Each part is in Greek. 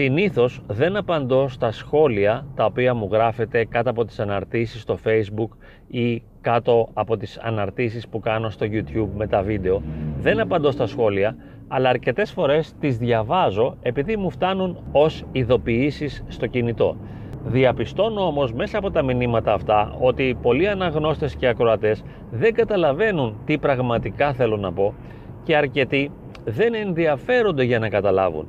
Συνήθως δεν απαντώ στα σχόλια τα οποία μου γράφετε κάτω από τις αναρτήσεις στο facebook ή κάτω από τις αναρτήσεις που κάνω στο youtube με τα βίντεο. Δεν απαντώ στα σχόλια, αλλά αρκετές φορές τις διαβάζω επειδή μου φτάνουν ως ειδοποιήσεις στο κινητό. Διαπιστώνω όμως μέσα από τα μηνύματα αυτά ότι πολλοί αναγνώστες και ακροατές δεν καταλαβαίνουν τι πραγματικά θέλω να πω και αρκετοί δεν ενδιαφέρονται για να καταλάβουν.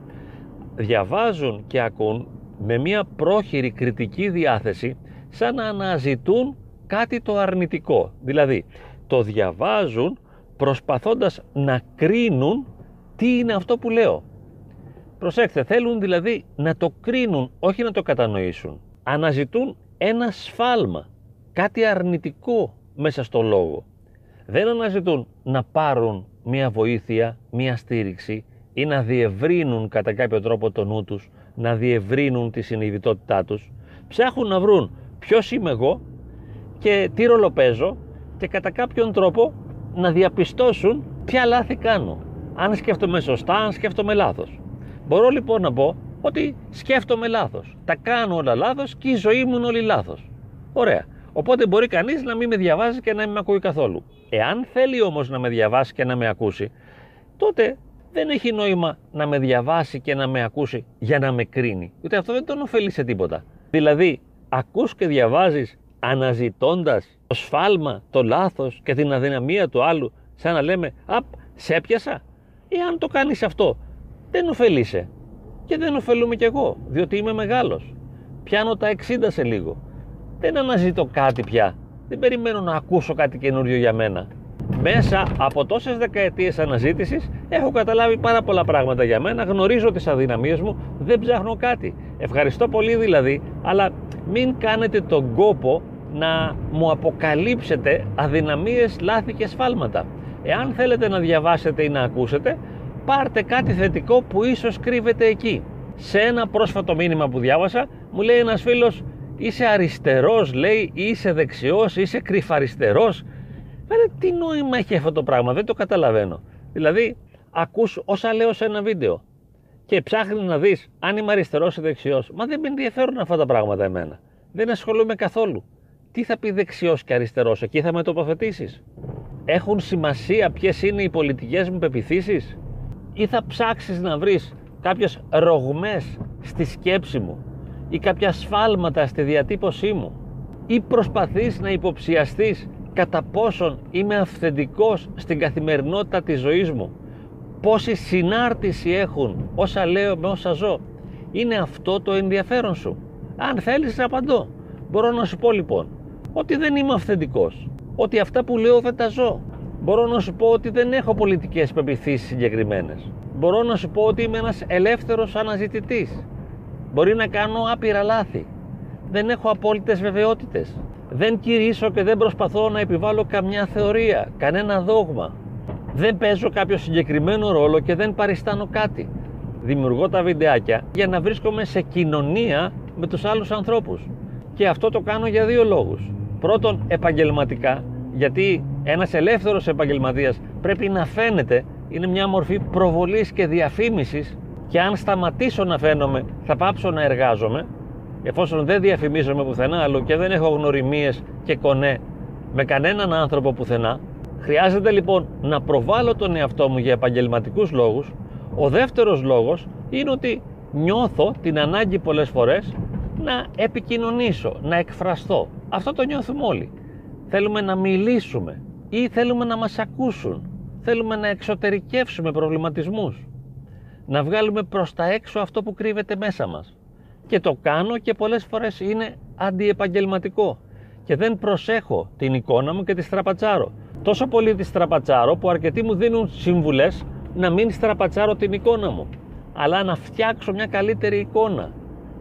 Διαβάζουν και ακούν με μια πρόχειρη κριτική διάθεση σαν να αναζητούν κάτι το αρνητικό. Δηλαδή το διαβάζουν προσπαθώντας να κρίνουν τι είναι αυτό που λέω. Προσέξτε, θέλουν δηλαδή να το κρίνουν, όχι να το κατανοήσουν. Αναζητούν ένα σφάλμα, κάτι αρνητικό μέσα στο λόγο. Δεν αναζητούν να πάρουν μία βοήθεια, μία στήριξη ή να διευρύνουν κατά κάποιο τρόπο το νου τους, να διευρύνουν τη συνειδητότητά τους. Ψάχνουν να βρουν ποιος είμαι εγώ και τι ρόλο παίζω και κατά κάποιον τρόπο να διαπιστώσουν ποια λάθη κάνω. Αν σκέφτομαι σωστά, αν σκέφτομαι λάθος. Μπορώ λοιπόν να πω ότι σκέφτομαι λάθος. Τα κάνω όλα λάθος και η ζωή μου είναι όλη λάθος. Ωραία. Οπότε μπορεί κανείς να μην με διαβάζει και να μην με ακούει καθόλου. Εάν θέλει όμως να με διαβάσει και να με ακούσει, τότε δεν έχει νόημα να με διαβάσει και να με ακούσει για να με κρίνει. Ούτε αυτό δεν τον ωφελεί σε τίποτα. Δηλαδή, ακούς και διαβάζεις αναζητώντας το σφάλμα, το λάθος και την αδυναμία του άλλου, σαν να λέμε «Απ, σε έπιασα». Εάν το κάνεις αυτό, δεν ωφελείσαι. Και δεν ωφελούμε κι εγώ, διότι είμαι μεγάλος. Πιάνω τα 60 σε λίγο. Δεν αναζητώ κάτι πια. Δεν περιμένω να ακούσω κάτι καινούριο για μένα. Μέσα από τόσες δεκαετίες αναζήτησης έχω καταλάβει πάρα πολλά πράγματα για μένα, γνωρίζω τις αδυναμίες μου, δεν ψάχνω κάτι. Ευχαριστώ πολύ δηλαδή, αλλά μην κάνετε τον κόπο να μου αποκαλύψετε αδυναμίες, λάθη και σφάλματα. Εάν θέλετε να διαβάσετε ή να ακούσετε, πάρτε κάτι θετικό που ίσως κρύβεται εκεί. Σε ένα πρόσφατο μήνυμα που διάβασα, μου λέει ένας φίλος, είσαι αριστερός, λέει, είσαι δεξιός, είσαι κρυφαριστερός. Βέβαια, τι νόημα έχει αυτό το πράγμα, δεν το καταλαβαίνω. Δηλαδή, ακούς όσα λέω σε ένα βίντεο και ψάχνεις να δεις αν είμαι αριστερός ή δεξιός. Μα δεν με ενδιαφέρουν αυτά τα πράγματα εμένα. Δεν ασχολούμαι καθόλου. Τι θα πει δεξιός και αριστερός, εκεί θα με τοποθετήσεις; Έχουν σημασία ποιες είναι οι πολιτικές μου πεπιθήσεις; Ή θα ψάξεις να βρεις κάποιες ρογμές στη σκέψη μου ή κάποια σφάλματα στη διατύπωσή μου; Ή προσπαθείς να υποψιαστείς κατά πόσον είμαι αυθεντικός στην καθημερινότητα της ζωής μου. Πόση συνάρτηση έχουν όσα λέω με όσα ζω. Είναι αυτό το ενδιαφέρον σου. Αν θέλεις να απαντώ. Μπορώ να σου πω λοιπόν ότι δεν είμαι αυθεντικός. Ότι αυτά που λέω δεν τα ζω. Μπορώ να σου πω ότι δεν έχω πολιτικές πεπιθήσεις συγκεκριμένες. Μπορώ να σου πω ότι είμαι ένας ελεύθερος αναζητητής. Μπορεί να κάνω άπειρα λάθη. Δεν έχω απόλυτες βεβαιότητες δεν κηρύσω και δεν προσπαθώ να επιβάλλω καμιά θεωρία, κανένα δόγμα. Δεν παίζω κάποιο συγκεκριμένο ρόλο και δεν παριστάνω κάτι. Δημιουργώ τα βιντεάκια για να βρίσκομαι σε κοινωνία με τους άλλους ανθρώπους. Και αυτό το κάνω για δύο λόγους. Πρώτον, επαγγελματικά, γιατί ένας ελεύθερος επαγγελματίας πρέπει να φαίνεται, είναι μια μορφή προβολής και διαφήμισης και αν σταματήσω να φαίνομαι θα πάψω να εργάζομαι εφόσον δεν διαφημίζομαι πουθενά άλλο και δεν έχω γνωριμίες και κονέ με κανέναν άνθρωπο πουθενά, χρειάζεται λοιπόν να προβάλλω τον εαυτό μου για επαγγελματικούς λόγους. Ο δεύτερος λόγος είναι ότι νιώθω την ανάγκη πολλές φορές να επικοινωνήσω, να εκφραστώ. Αυτό το νιώθουμε όλοι. Θέλουμε να μιλήσουμε ή θέλουμε να μας ακούσουν. Θέλουμε να εξωτερικεύσουμε προβληματισμούς. Να βγάλουμε προς τα έξω αυτό που κρύβεται μέσα μας και το κάνω και πολλές φορές είναι αντιεπαγγελματικό. Και δεν προσέχω την εικόνα μου και τη στραπατσάρω. Τόσο πολύ τη στραπατσάρω που αρκετοί μου δίνουν συμβουλές να μην στραπατσάρω την εικόνα μου. Αλλά να φτιάξω μια καλύτερη εικόνα.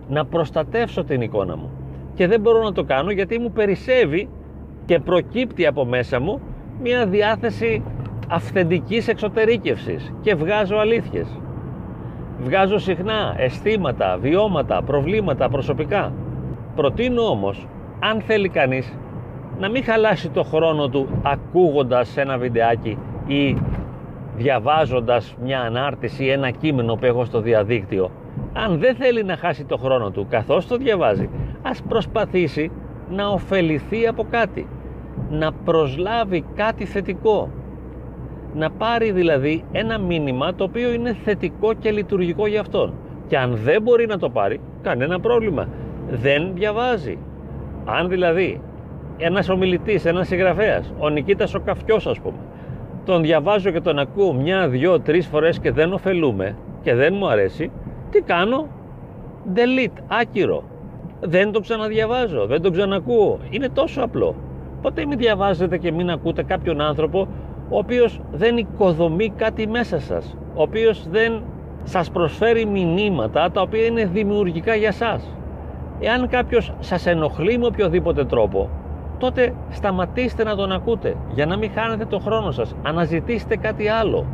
Να προστατεύσω την εικόνα μου. Και δεν μπορώ να το κάνω γιατί μου περισσεύει και προκύπτει από μέσα μου μια διάθεση αυθεντικής εξωτερήκευσης. Και βγάζω αλήθειες Βγάζω συχνά αισθήματα, βιώματα, προβλήματα προσωπικά. Προτείνω όμως, αν θέλει κανείς, να μην χαλάσει το χρόνο του ακούγοντας ένα βιντεάκι ή διαβάζοντας μια ανάρτηση ή ένα κείμενο που έχω στο διαδίκτυο αν δεν θέλει να χάσει το χρόνο του καθώς το διαβάζει, ας προσπαθήσει να ωφεληθεί από κάτι, να προσλάβει κάτι θετικό, να πάρει δηλαδή ένα μήνυμα το οποίο είναι θετικό και λειτουργικό για αυτόν. Και αν δεν μπορεί να το πάρει, κανένα πρόβλημα. Δεν διαβάζει. Αν δηλαδή ένας ομιλητής, ένας συγγραφέας, ο Νικήτας ο Καφιός ας πούμε, τον διαβάζω και τον ακούω μια, δυο, τρεις φορές και δεν ωφελούμε και δεν μου αρέσει, τι κάνω, delete, άκυρο. Δεν το ξαναδιαβάζω, δεν το ξανακούω. Είναι τόσο απλό. Ποτέ μην διαβάζετε και μην ακούτε κάποιον άνθρωπο ο οποίος δεν οικοδομεί κάτι μέσα σας, ο οποίος δεν σας προσφέρει μηνύματα τα οποία είναι δημιουργικά για σας. Εάν κάποιος σας ενοχλεί με οποιοδήποτε τρόπο, τότε σταματήστε να τον ακούτε για να μην χάνετε το χρόνο σας. Αναζητήστε κάτι άλλο.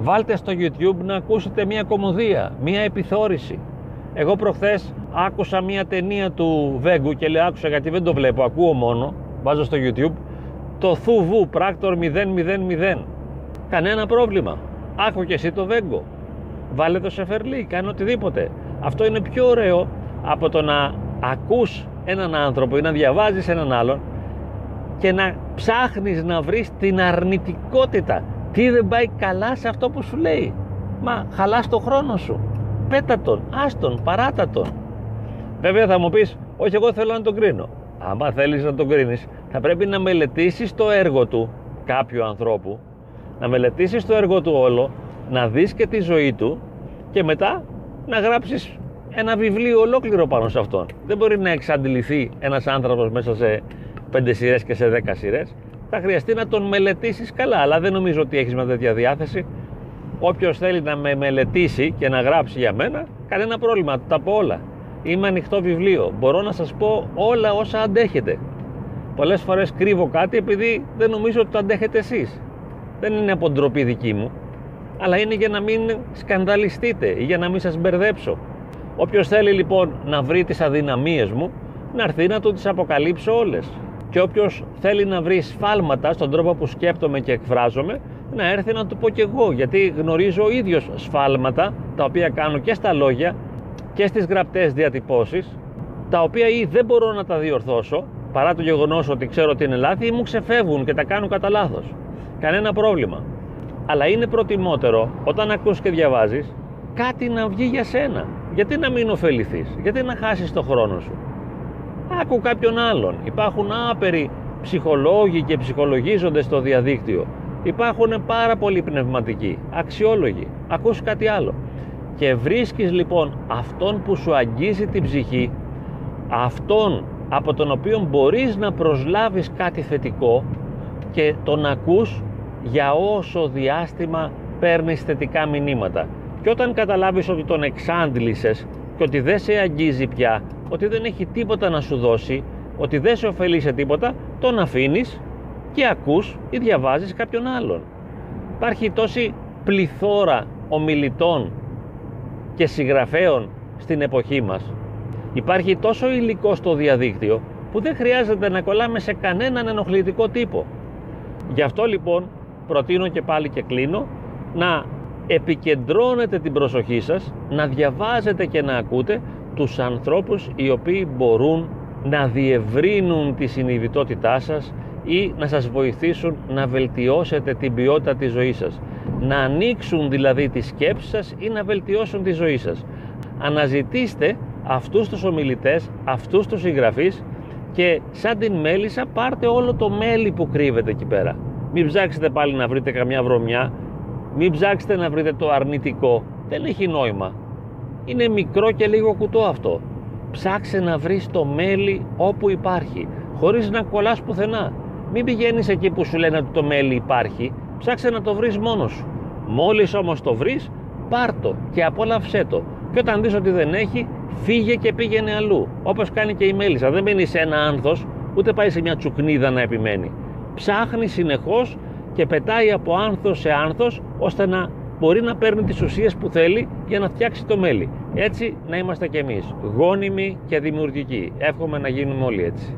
Βάλτε στο YouTube να ακούσετε μια κομμωδία, μια επιθόρηση. Εγώ προχθές άκουσα μια ταινία του Βέγκου και λέω άκουσα γιατί δεν το βλέπω, ακούω μόνο, βάζω στο YouTube το Θουβού πράκτορ 000. Κανένα πρόβλημα. Άκου και εσύ το Βέγκο. Βάλε το Σεφερλί, κάνε οτιδήποτε. Αυτό είναι πιο ωραίο από το να ακούς έναν άνθρωπο ή να διαβάζεις έναν άλλον και να ψάχνεις να βρεις την αρνητικότητα. Τι δεν πάει καλά σε αυτό που σου λέει. Μα χαλάς το χρόνο σου. Πέτα τον, άστον, παράτα τον. Βέβαια θα μου πεις, όχι εγώ θέλω να τον κρίνω. Άμα θέλεις να τον κρίνεις, θα πρέπει να μελετήσεις το έργο του κάποιου ανθρώπου, να μελετήσεις το έργο του όλο, να δεις και τη ζωή του και μετά να γράψεις ένα βιβλίο ολόκληρο πάνω σε αυτόν. Δεν μπορεί να εξαντληθεί ένας άνθρωπος μέσα σε πέντε σειρές και σε δέκα σειρές. Θα χρειαστεί να τον μελετήσεις καλά, αλλά δεν νομίζω ότι έχεις μια τέτοια διάθεση. Όποιος θέλει να με μελετήσει και να γράψει για μένα, κανένα πρόβλημα, τα πω όλα. Είμαι ανοιχτό βιβλίο. Μπορώ να σας πω όλα όσα αντέχετε. Πολλές φορές κρύβω κάτι επειδή δεν νομίζω ότι το αντέχετε εσείς. Δεν είναι από ντροπή δική μου, αλλά είναι για να μην σκανδαλιστείτε ή για να μην σας μπερδέψω. Όποιος θέλει λοιπόν να βρει τις αδυναμίες μου, να έρθει να του τις αποκαλύψω όλες. Και όποιος θέλει να βρει σφάλματα στον τρόπο που σκέπτομαι και εκφράζομαι, να έρθει να του πω κι εγώ, γιατί γνωρίζω ο ίδιος σφάλματα, τα οποία κάνω και στα λόγια και στις γραπτές διατυπώσεις, τα οποία ή δεν μπορώ να τα διορθώσω, παρά το γεγονός ότι ξέρω ότι είναι λάθη, ή μου ξεφεύγουν και τα κάνω κατά λάθος. Κανένα πρόβλημα. Αλλά είναι προτιμότερο όταν ακούς και διαβάζεις κάτι να βγει για σένα. Γιατί να μην ωφεληθείς, γιατί να χάσεις το χρόνο σου; Άκου κάποιον άλλον. Υπάρχουν άπεροι ψυχολόγοι και ψυχολογίζονται στο διαδίκτυο. Υπάρχουν πάρα πολλοί πνευματικοί, αξιόλογοι. Ακούς κάτι άλλο. Και βρίσκεις λοιπόν αυτόν που σου αγγίζει την ψυχή, αυτόν από τον οποίο μπορείς να προσλάβεις κάτι θετικό και τον ακούς για όσο διάστημα παίρνεις θετικά μηνύματα. Και όταν καταλάβεις ότι τον εξάντλησες και ότι δεν σε αγγίζει πια, ότι δεν έχει τίποτα να σου δώσει, ότι δεν σε ωφελεί σε τίποτα, τον αφήνεις και ακούς ή διαβάζεις κάποιον άλλον. Υπάρχει τόση πληθώρα ομιλητών και συγγραφέων στην εποχή μας. Υπάρχει τόσο υλικό στο διαδίκτυο που δεν χρειάζεται να κολλάμε σε κανέναν ενοχλητικό τύπο. Γι' αυτό λοιπόν προτείνω και πάλι και κλείνω να επικεντρώνετε την προσοχή σας, να διαβάζετε και να ακούτε τους ανθρώπους οι οποίοι μπορούν να διευρύνουν τη συνειδητότητά σας ή να σας βοηθήσουν να βελτιώσετε την ποιότητα της ζωής σας. Να ανοίξουν δηλαδή τις σκέψεις σας ή να βελτιώσουν τη ζωή σας. Αναζητήστε αυτούς τους ομιλητές, αυτούς τους συγγραφείς και σαν την μέλισσα πάρτε όλο το μέλι που κρύβεται εκεί πέρα. Μην ψάξετε πάλι να βρείτε καμιά βρωμιά, μην ψάξετε να βρείτε το αρνητικό. Δεν έχει νόημα. Είναι μικρό και λίγο κουτό αυτό. Ψάξε να βρεις το μέλι όπου υπάρχει, χωρίς να κολλάς πουθενά. Μην πηγαίνεις εκεί που σου λένε ότι το μέλι υπάρχει, ψάξε να το βρεις μόνος σου. Μόλις όμως το βρεις, πάρτο και απόλαυσέ το. Και όταν δεις ότι δεν έχει, φύγε και πήγαινε αλλού. Όπως κάνει και η μέλισσα. Δεν μείνει σε ένα άνθος, ούτε πάει σε μια τσουκνίδα να επιμένει. Ψάχνει συνεχώς και πετάει από άνθος σε άνθος, ώστε να μπορεί να παίρνει τις ουσίες που θέλει για να φτιάξει το μέλι. Έτσι να είμαστε κι εμείς, γόνιμοι και δημιουργικοί. Εύχομαι να γίνουμε όλοι έτσι.